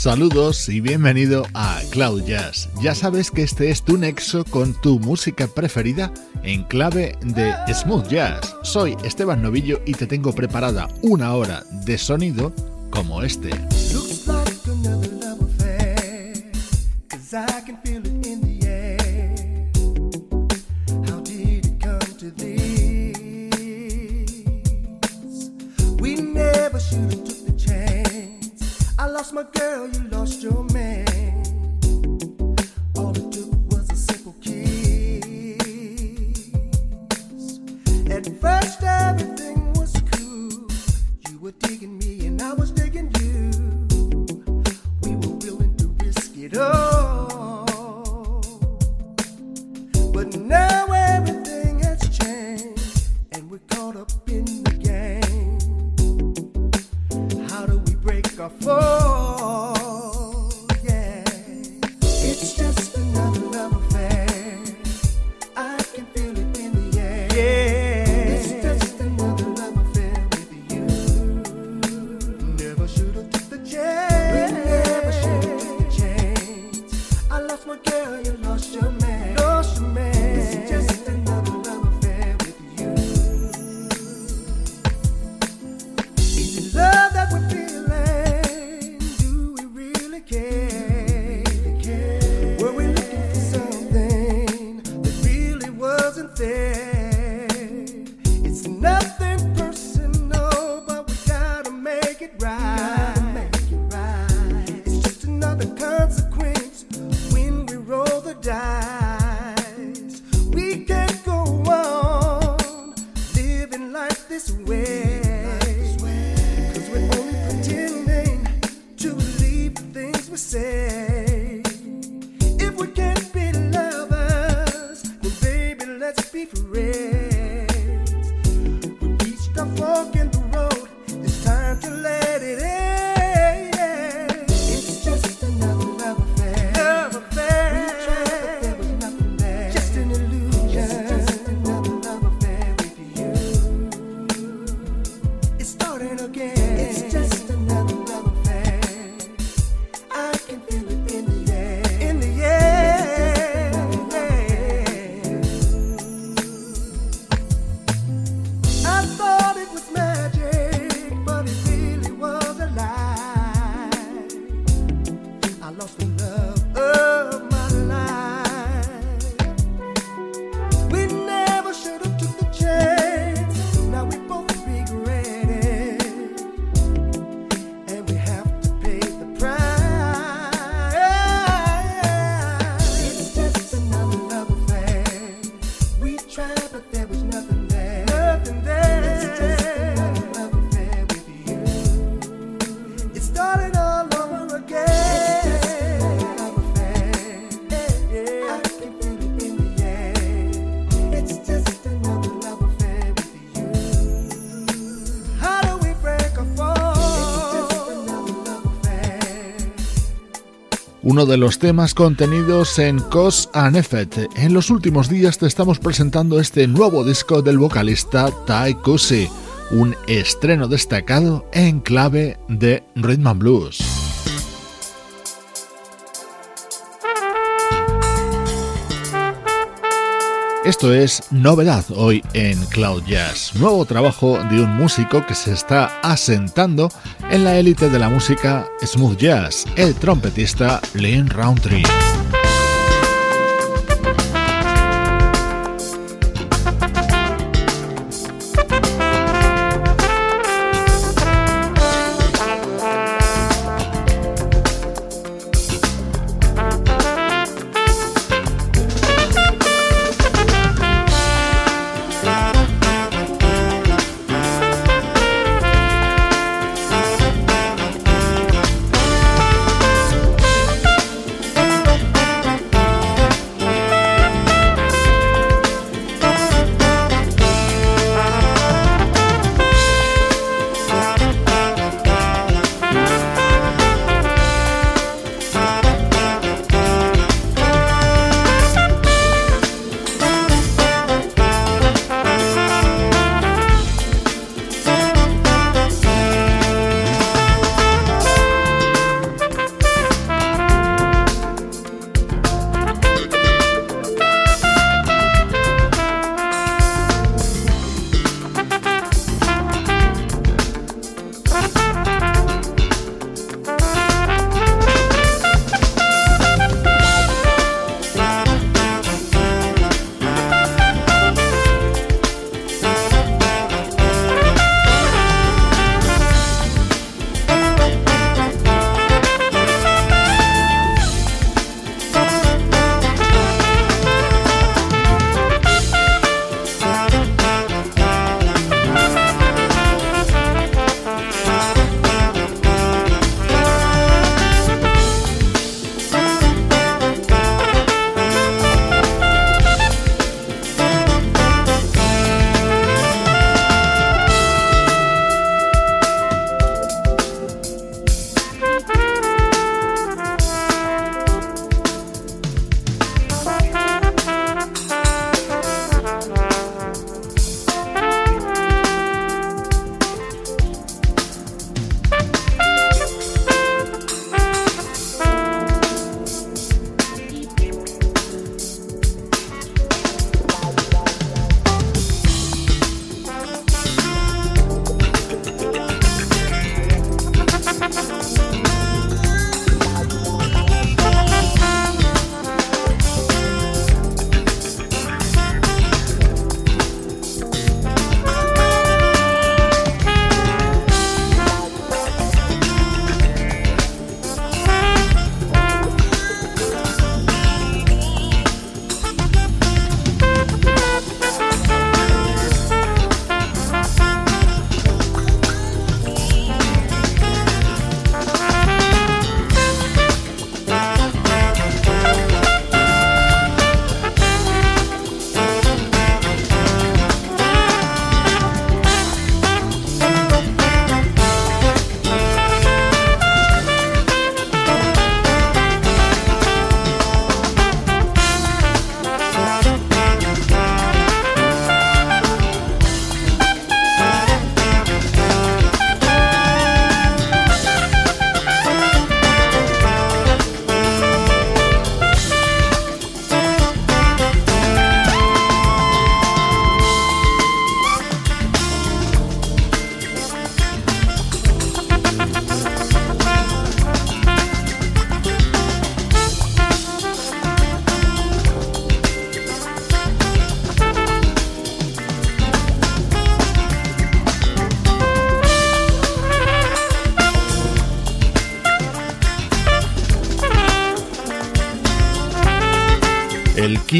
Saludos y bienvenido a Cloud Jazz. Ya sabes que este es tu nexo con tu música preferida en clave de smooth jazz. Soy Esteban Novillo y te tengo preparada una hora de sonido como este. But now uno de los temas contenidos en Cause and Effect. En los últimos días te estamos presentando este nuevo disco del vocalista Tai Kusi, un estreno destacado en clave de Rhythm and Blues. Esto es novedad hoy en Cloud Jazz, nuevo trabajo de un músico que se está asentando en la élite de la música smooth jazz, el trompetista Lynn Roundtree.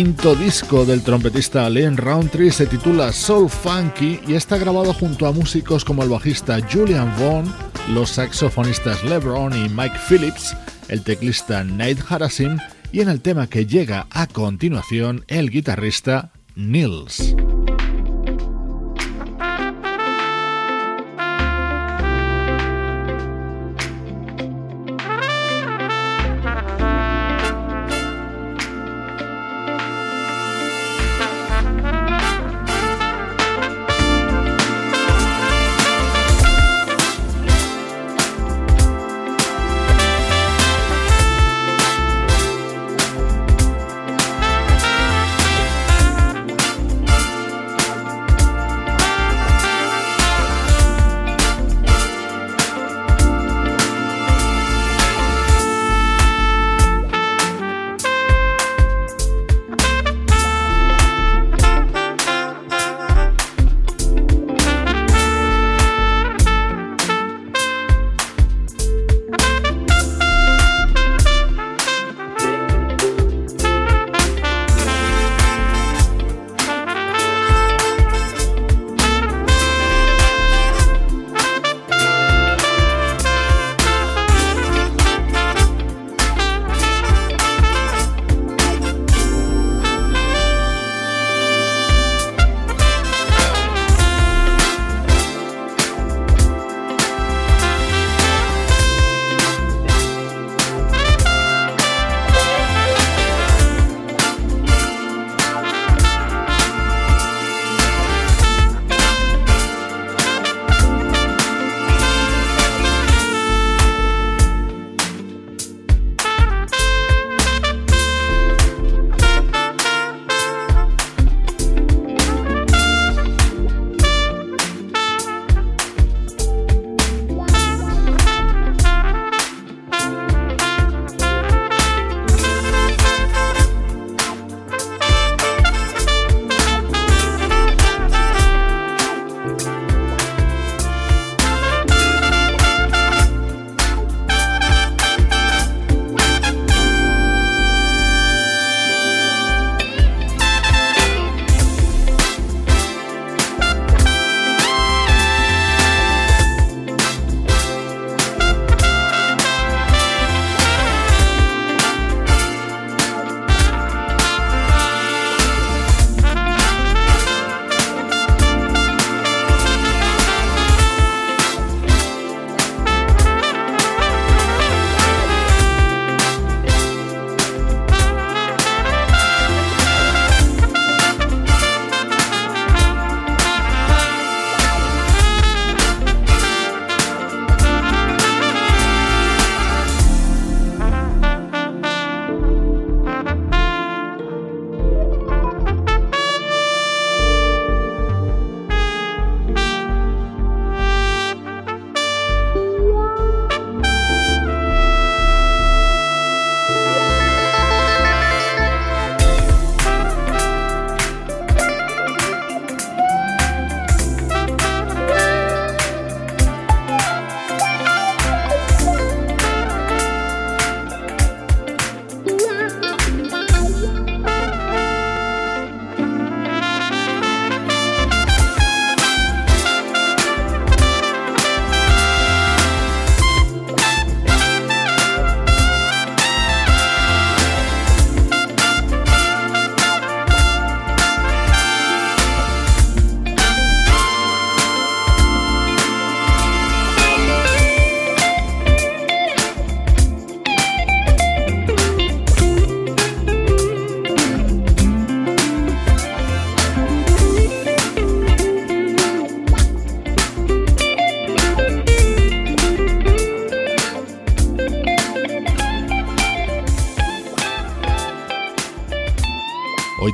Quinto disco del trompetista Len Roundtree se titula Soul Funky y está grabado junto a músicos como el bajista Julian Vaughn, los saxofonistas LeBron y Mike Phillips, el teclista Nate Harasim y en el tema que llega a continuación el guitarrista Nils.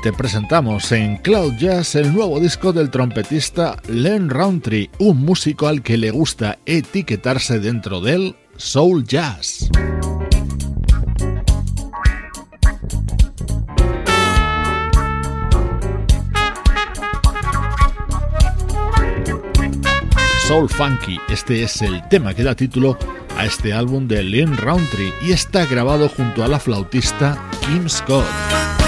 Te presentamos en Cloud Jazz el nuevo disco del trompetista Len Roundtree, un músico al que le gusta etiquetarse dentro del soul jazz. Soul Funky, este es el tema que da título a este álbum de Len Roundtree y está grabado junto a la flautista Kim Scott.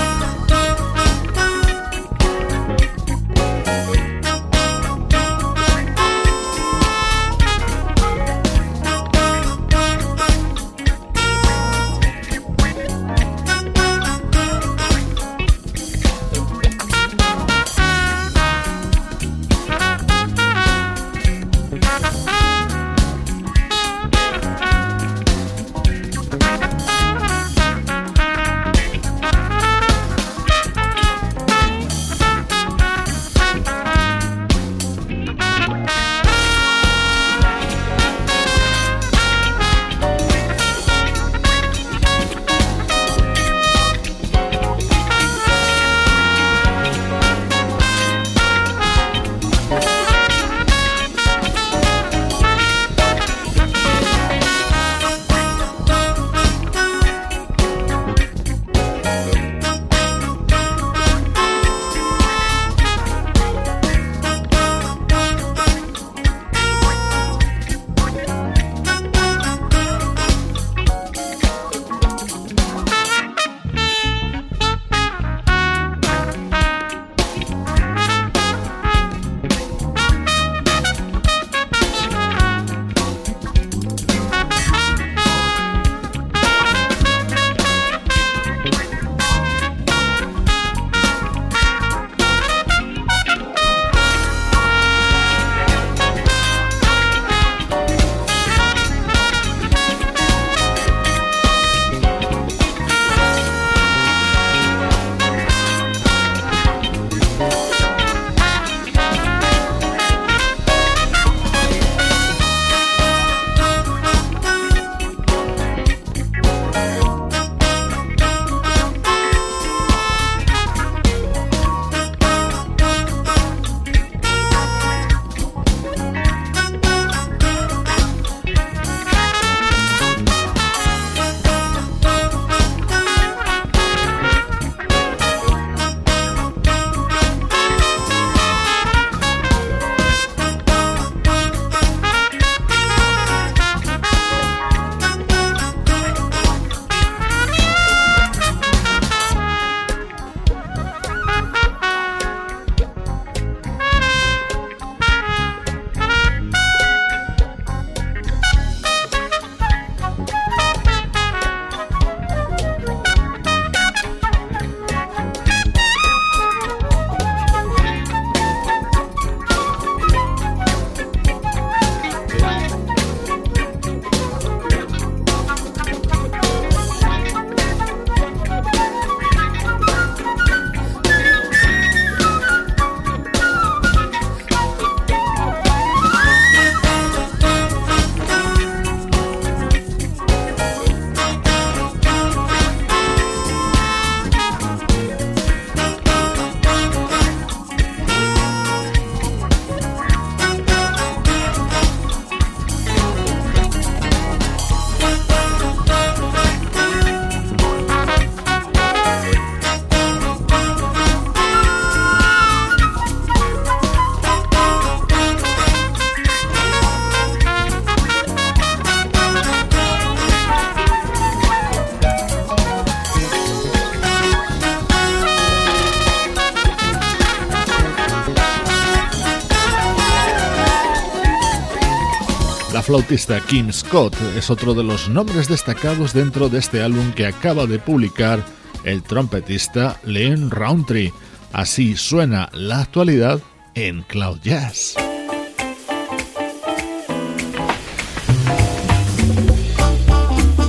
Flautista Kim Scott es otro de los nombres destacados dentro de este álbum que acaba de publicar el trompetista Len Roundtree. Así suena la actualidad en Cloud Jazz.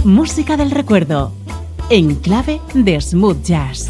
Música del recuerdo en clave de smooth jazz.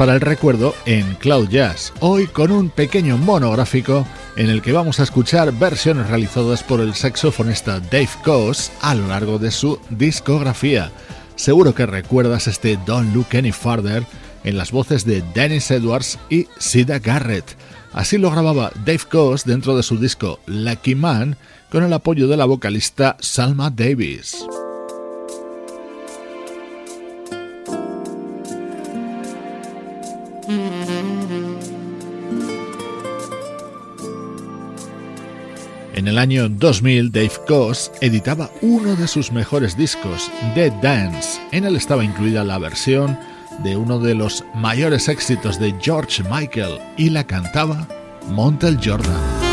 Para el recuerdo en Cloud Jazz, hoy con un pequeño monográfico en el que vamos a escuchar versiones realizadas por el saxofonista Dave Coase a lo largo de su discografía. Seguro que recuerdas este Don't Look Any Farther en las voces de Dennis Edwards y Sida Garrett. Así lo grababa Dave Coase dentro de su disco Lucky Man con el apoyo de la vocalista Salma Davis. En el año 2000, Dave Koz editaba uno de sus mejores discos, The Dance. En él estaba incluida la versión de uno de los mayores éxitos de George Michael y la cantaba Montel Jordan.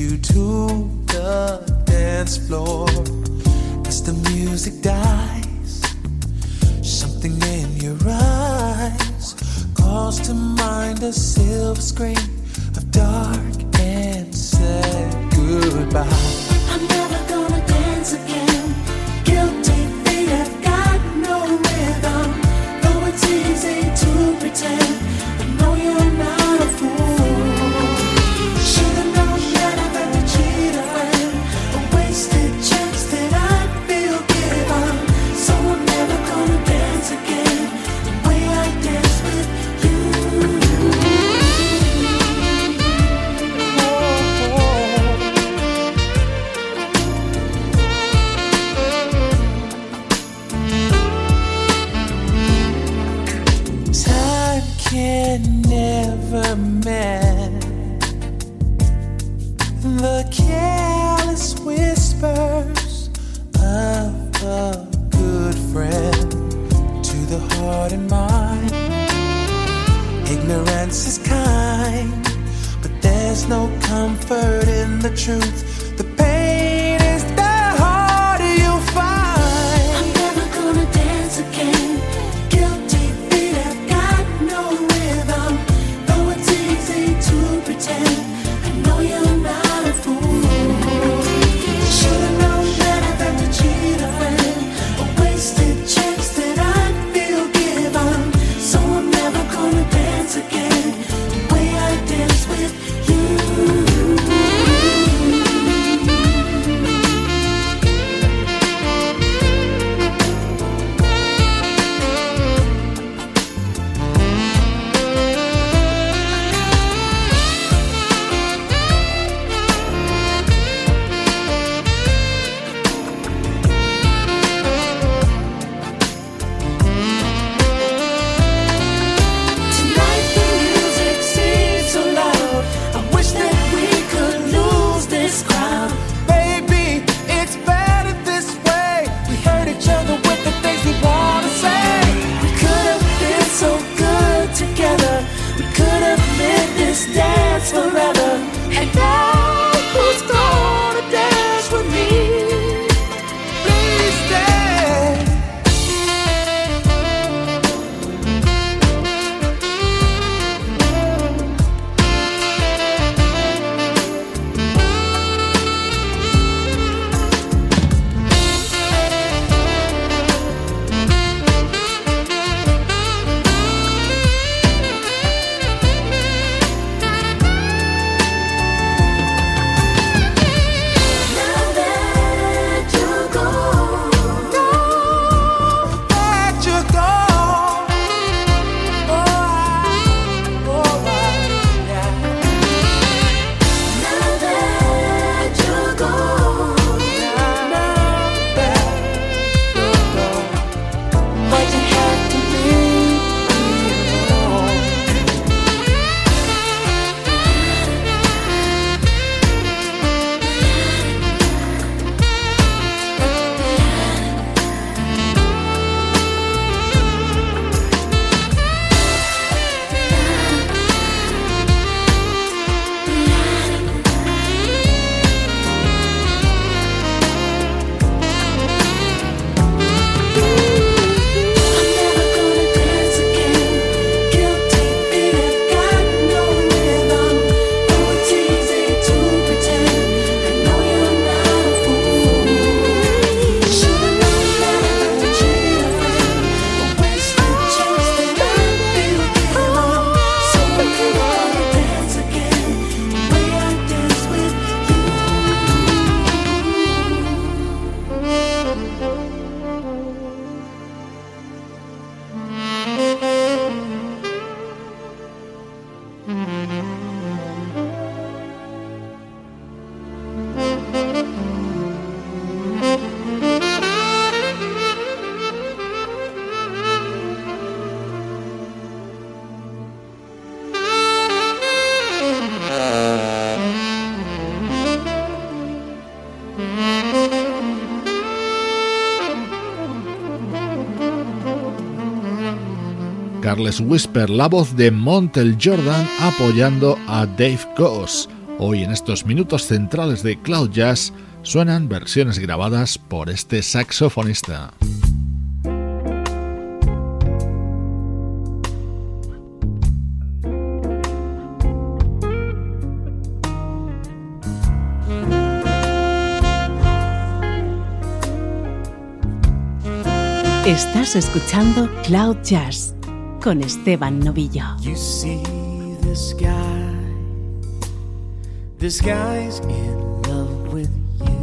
you to the dance floor as the music dies. Something in your eyes calls to mind a silver screen of dark and said goodbye. Whisper, la voz de Montel Jordan apoyando a Dave Goss. Hoy en estos minutos centrales de Cloud Jazz suenan versiones grabadas por este saxofonista. Estás escuchando Cloud Jazz con Esteban Novillo. You see this guy, this guy's in love with you.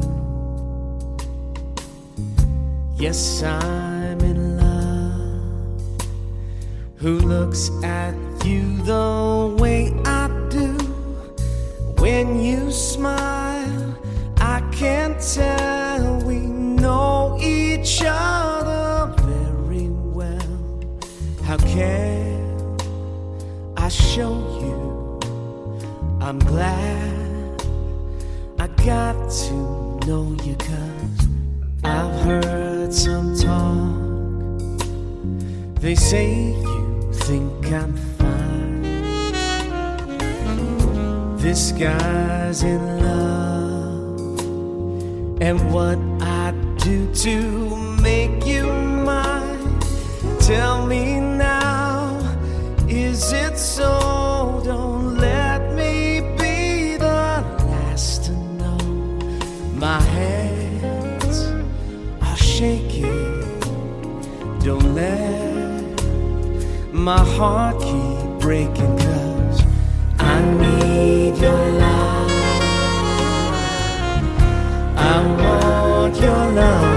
Yes, I'm in love. Who looks at you the way I do? When you smile, I can't tell I'm glad I got to know you cause I've heard some talk. They say you think I'm fine. This guy's in love. And what I do to make you mine. Tell me my heart keep breaking, cause I need your love. I want your love.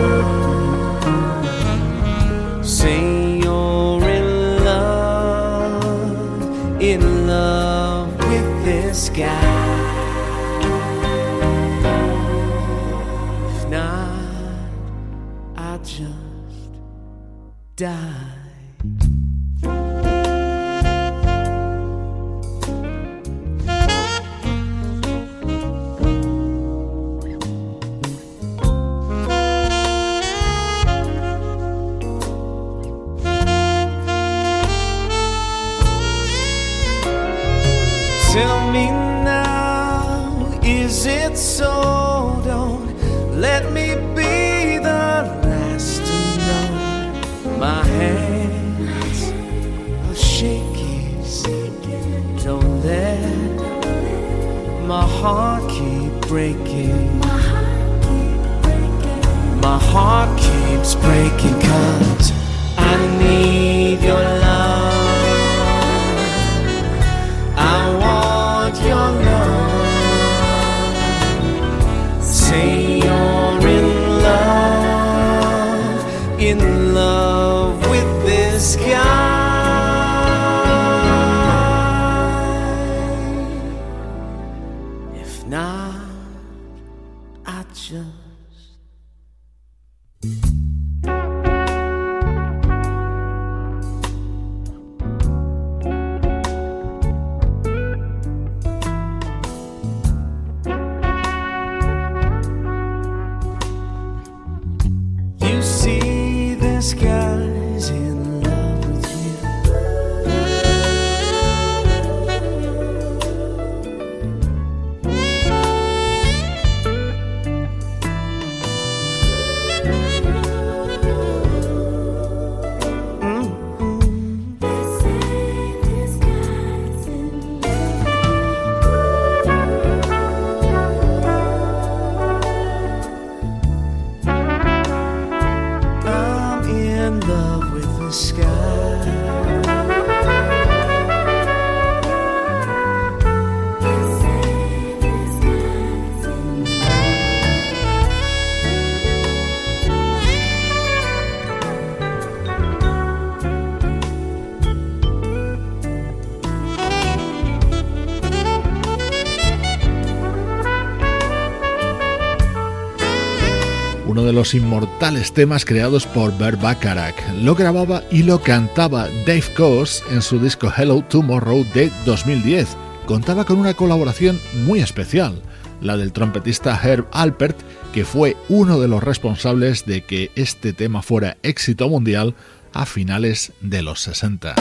De los inmortales temas creados por Bert Bacharach. Lo grababa y lo cantaba Dave Coase en su disco Hello Tomorrow de 2010. Contaba con una colaboración muy especial, la del trompetista Herb Alpert, que fue uno de los responsables de que este tema fuera éxito mundial a finales de los 60.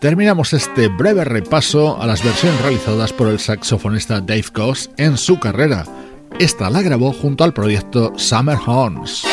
Terminamos este breve repaso a las versiones realizadas por el saxofonista Dave Goss en su carrera. Esta la grabó junto al proyecto Summer Horns.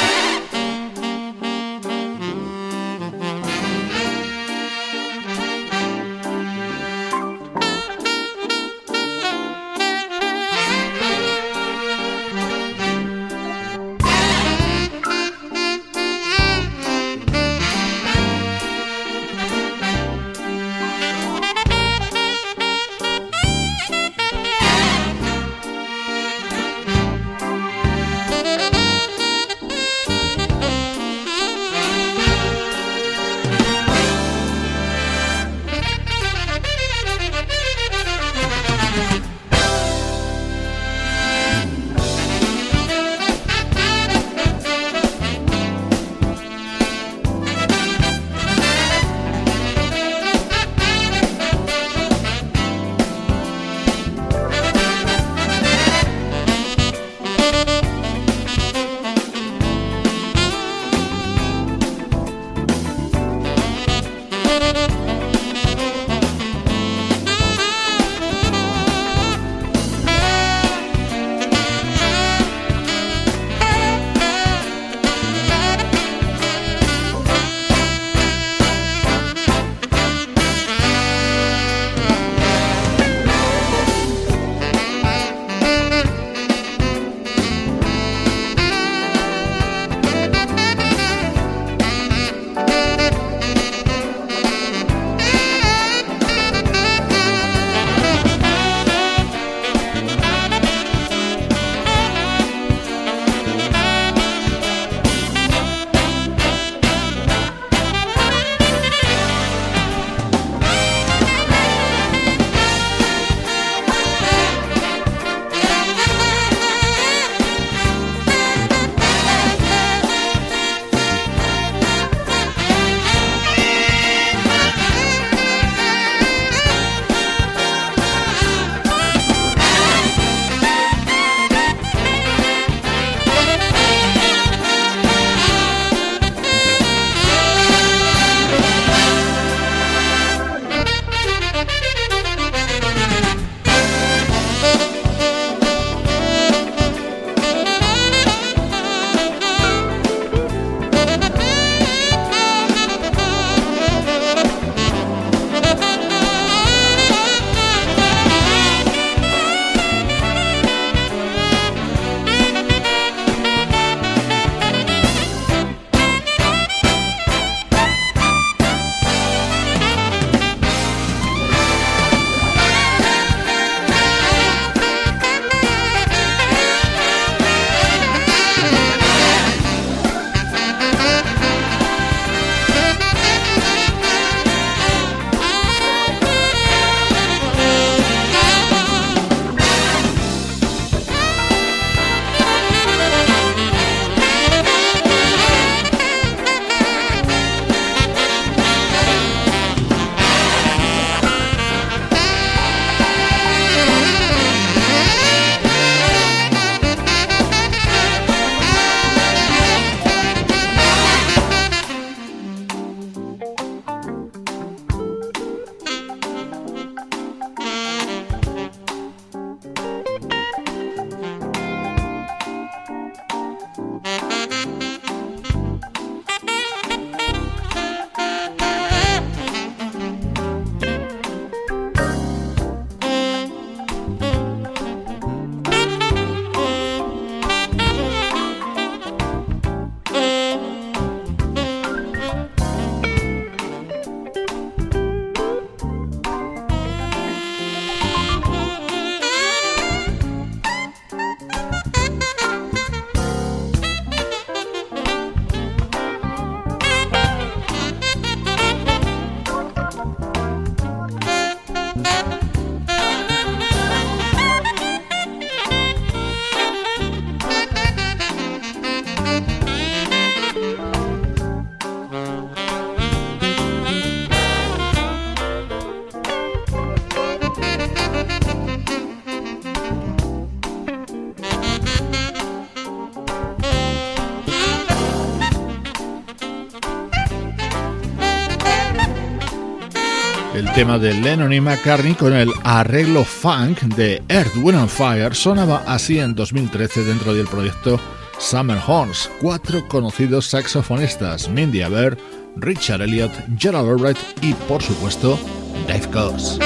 Tema de Lennon y McCartney con el arreglo funk de Earth, Wind Fire sonaba así en 2013 dentro del proyecto Summer Horns. Cuatro conocidos saxofonistas, Mindy Aber, Richard Elliott, Gerald Albright y, por supuesto, Dave Coase.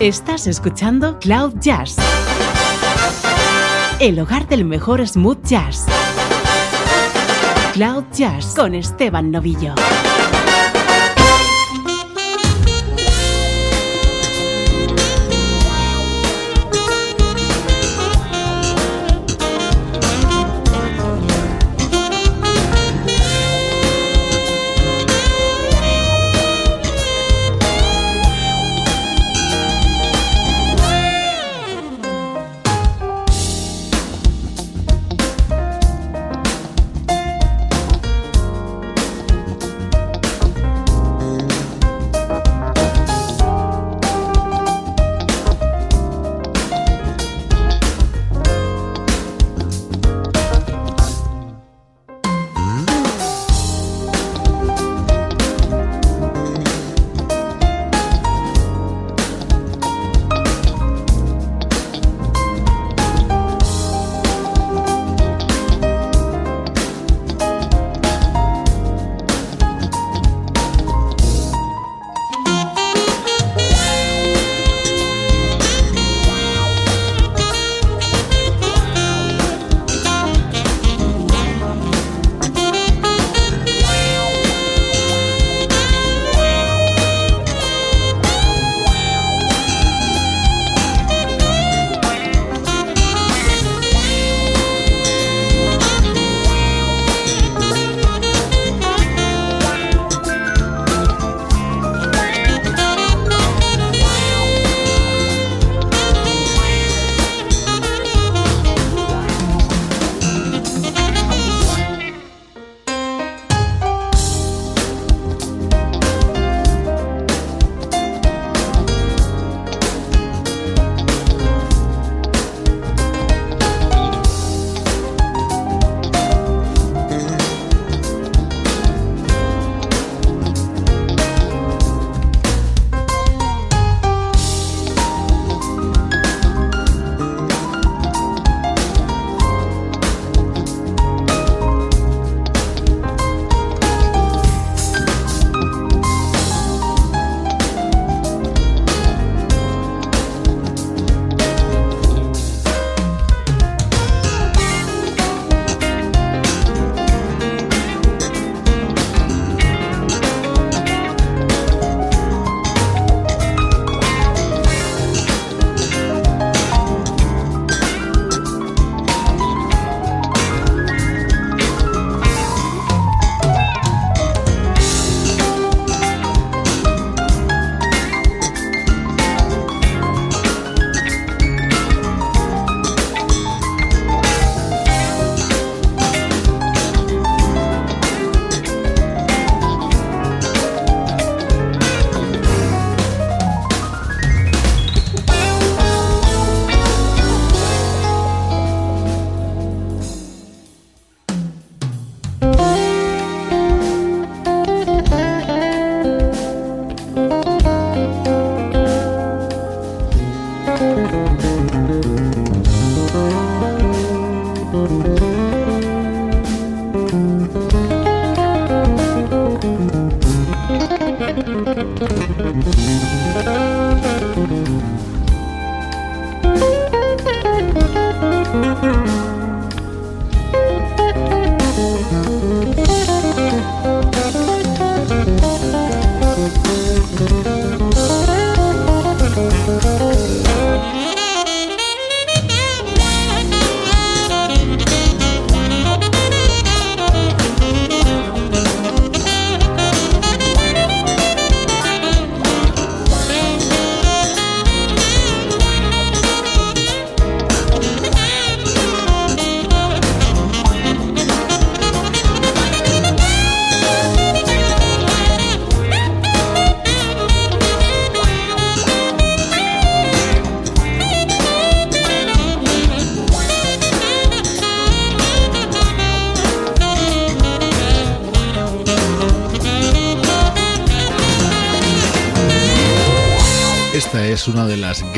Estás escuchando Cloud Jazz, el hogar del mejor smooth jazz. Cloud Jazz con Esteban Novillo.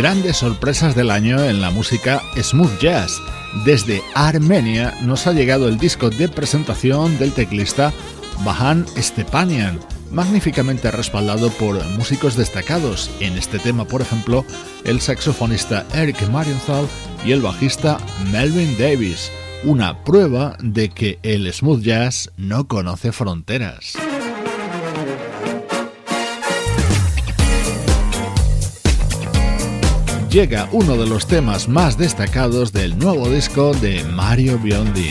grandes sorpresas del año en la música smooth jazz. Desde Armenia nos ha llegado el disco de presentación del teclista Bahan Stepanian, magníficamente respaldado por músicos destacados. En este tema, por ejemplo, el saxofonista Eric Marienthal y el bajista Melvin Davis. Una prueba de que el smooth jazz no conoce fronteras. llega uno de los temas más destacados del nuevo disco de Mario Biondi.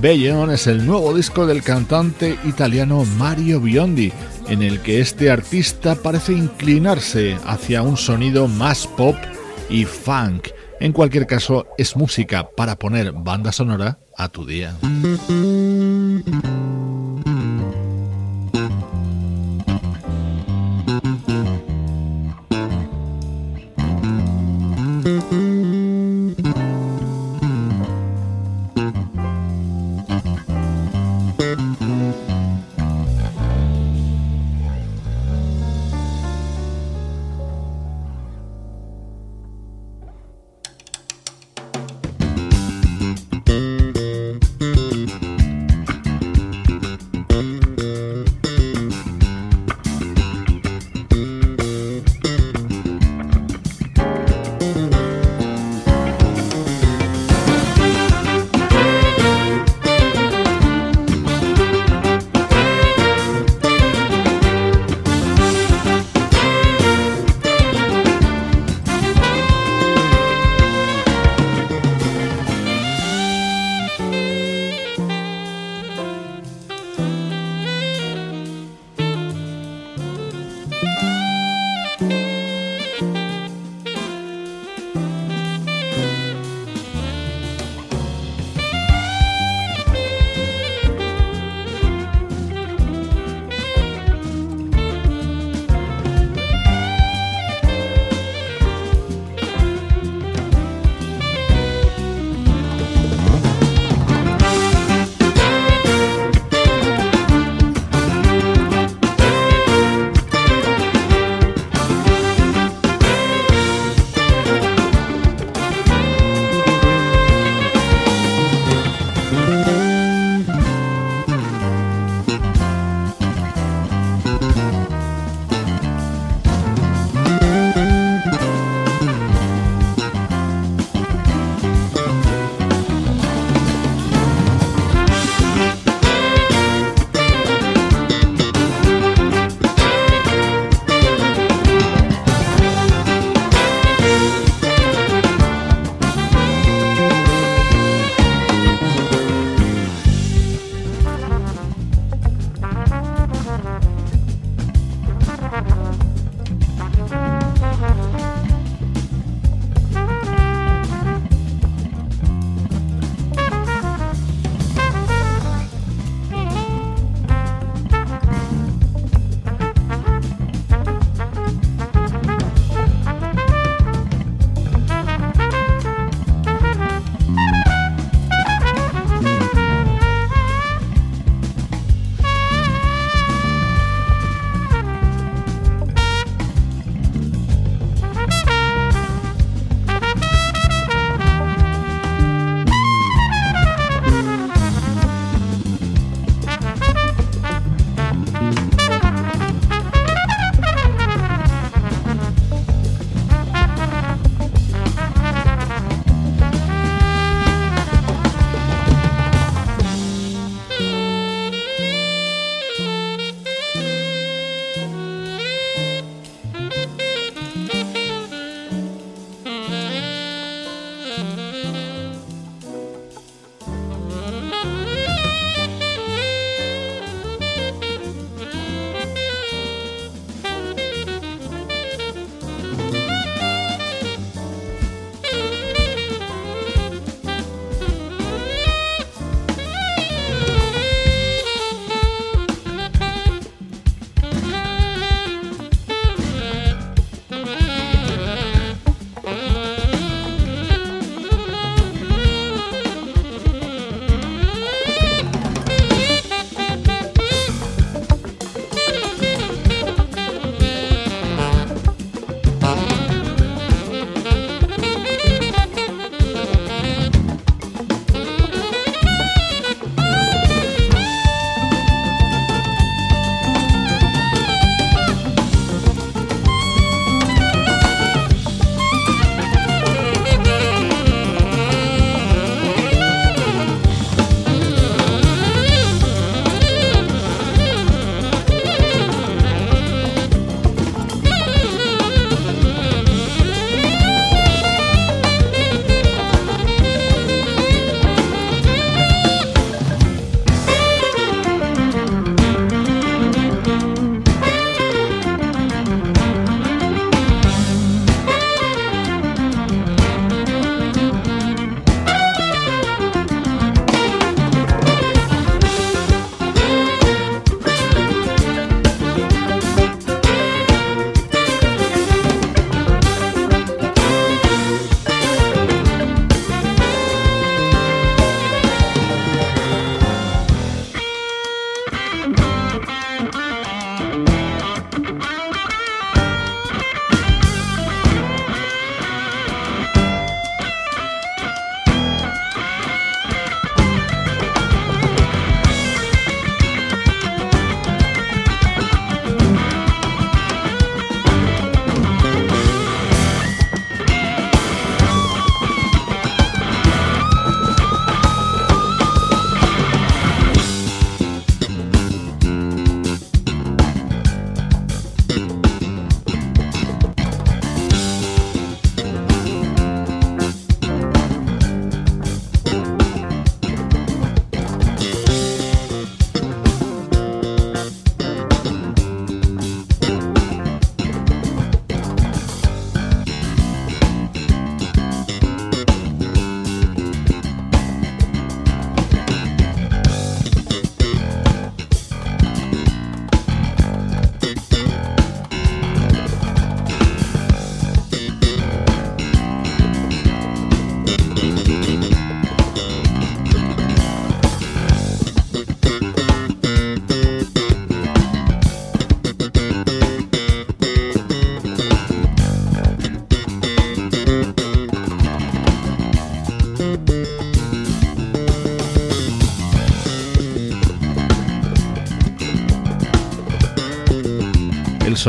Beyond es el nuevo disco del cantante italiano Mario Biondi, en el que este artista parece inclinarse hacia un sonido más pop y funk. En cualquier caso, es música para poner banda sonora a tu día.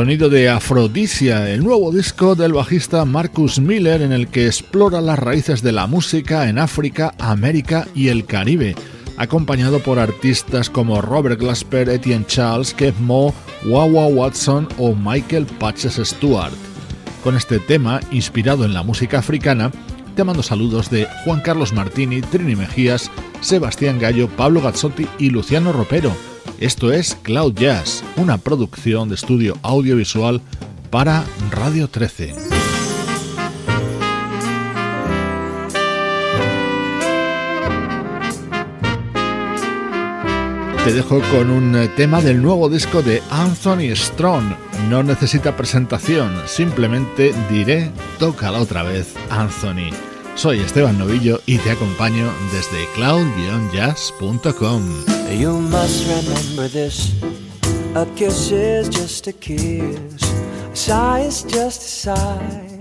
Sonido de Afrodisia, el nuevo disco del bajista Marcus Miller en el que explora las raíces de la música en África, América y el Caribe, acompañado por artistas como Robert Glasper, Etienne Charles, Kev Mo, Wawa Watson o Michael Patches Stewart. Con este tema, inspirado en la música africana, te mando saludos de Juan Carlos Martini, Trini Mejías, Sebastián Gallo, Pablo Gazzotti y Luciano Ropero. Esto es Cloud Jazz, una producción de estudio audiovisual para Radio 13. Te dejo con un tema del nuevo disco de Anthony Strong. No necesita presentación, simplemente diré, tócala otra vez, Anthony. Soy Esteban Novillo y te acompaño desde cloud-jazz.com. You must remember this. A kiss is just a kiss. A sigh is just a sigh.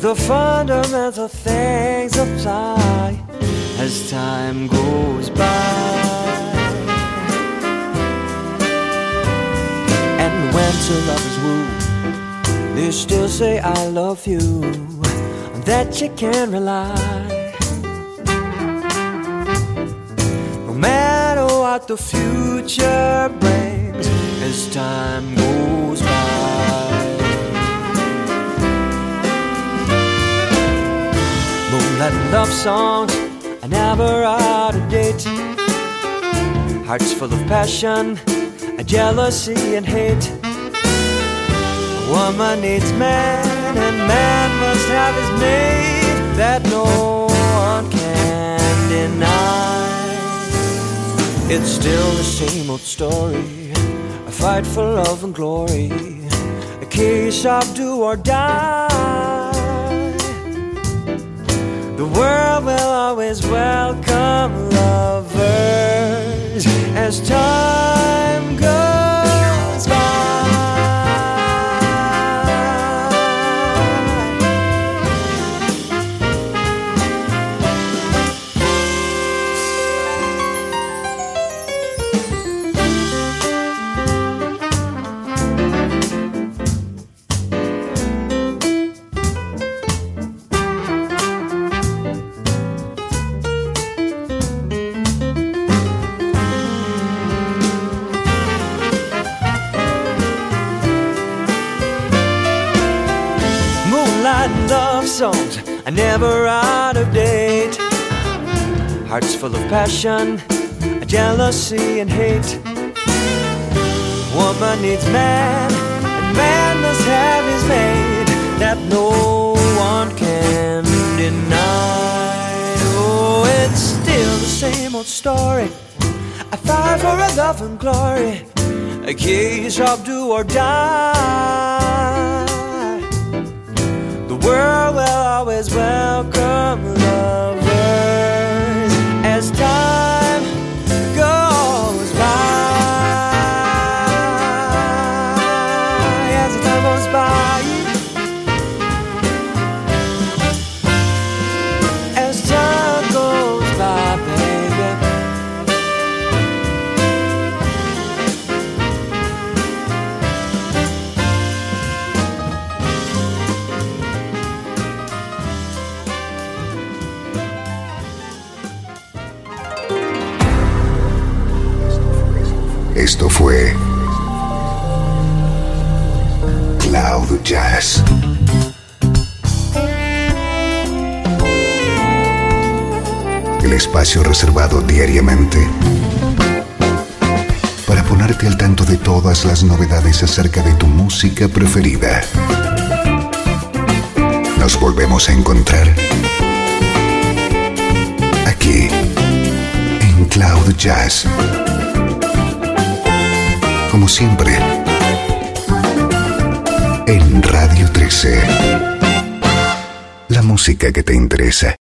The fundamental things apply as time goes by. And when two lovers woo, they still say I love you, that you can rely. No matter what the future brings as time goes by. Moonlight love songs are never out of date. Hearts full of passion, jealousy and hate. Woman needs man, and man must have his mate that no one can deny. It's still the same old story a fight for love and glory, a case of do or die. The world will always welcome lovers as time goes Love songs are never out of date. Hearts full of passion, jealousy and hate. Woman needs man, and man must have his mate that no one can deny. Oh, it's still the same old story. I fight for a love and glory, a case of do or die. World will always welcome lovers. As time Fue Cloud Jazz. El espacio reservado diariamente para ponerte al tanto de todas las novedades acerca de tu música preferida. Nos volvemos a encontrar aquí en Cloud Jazz como siempre, en Radio 13. La música que te interesa.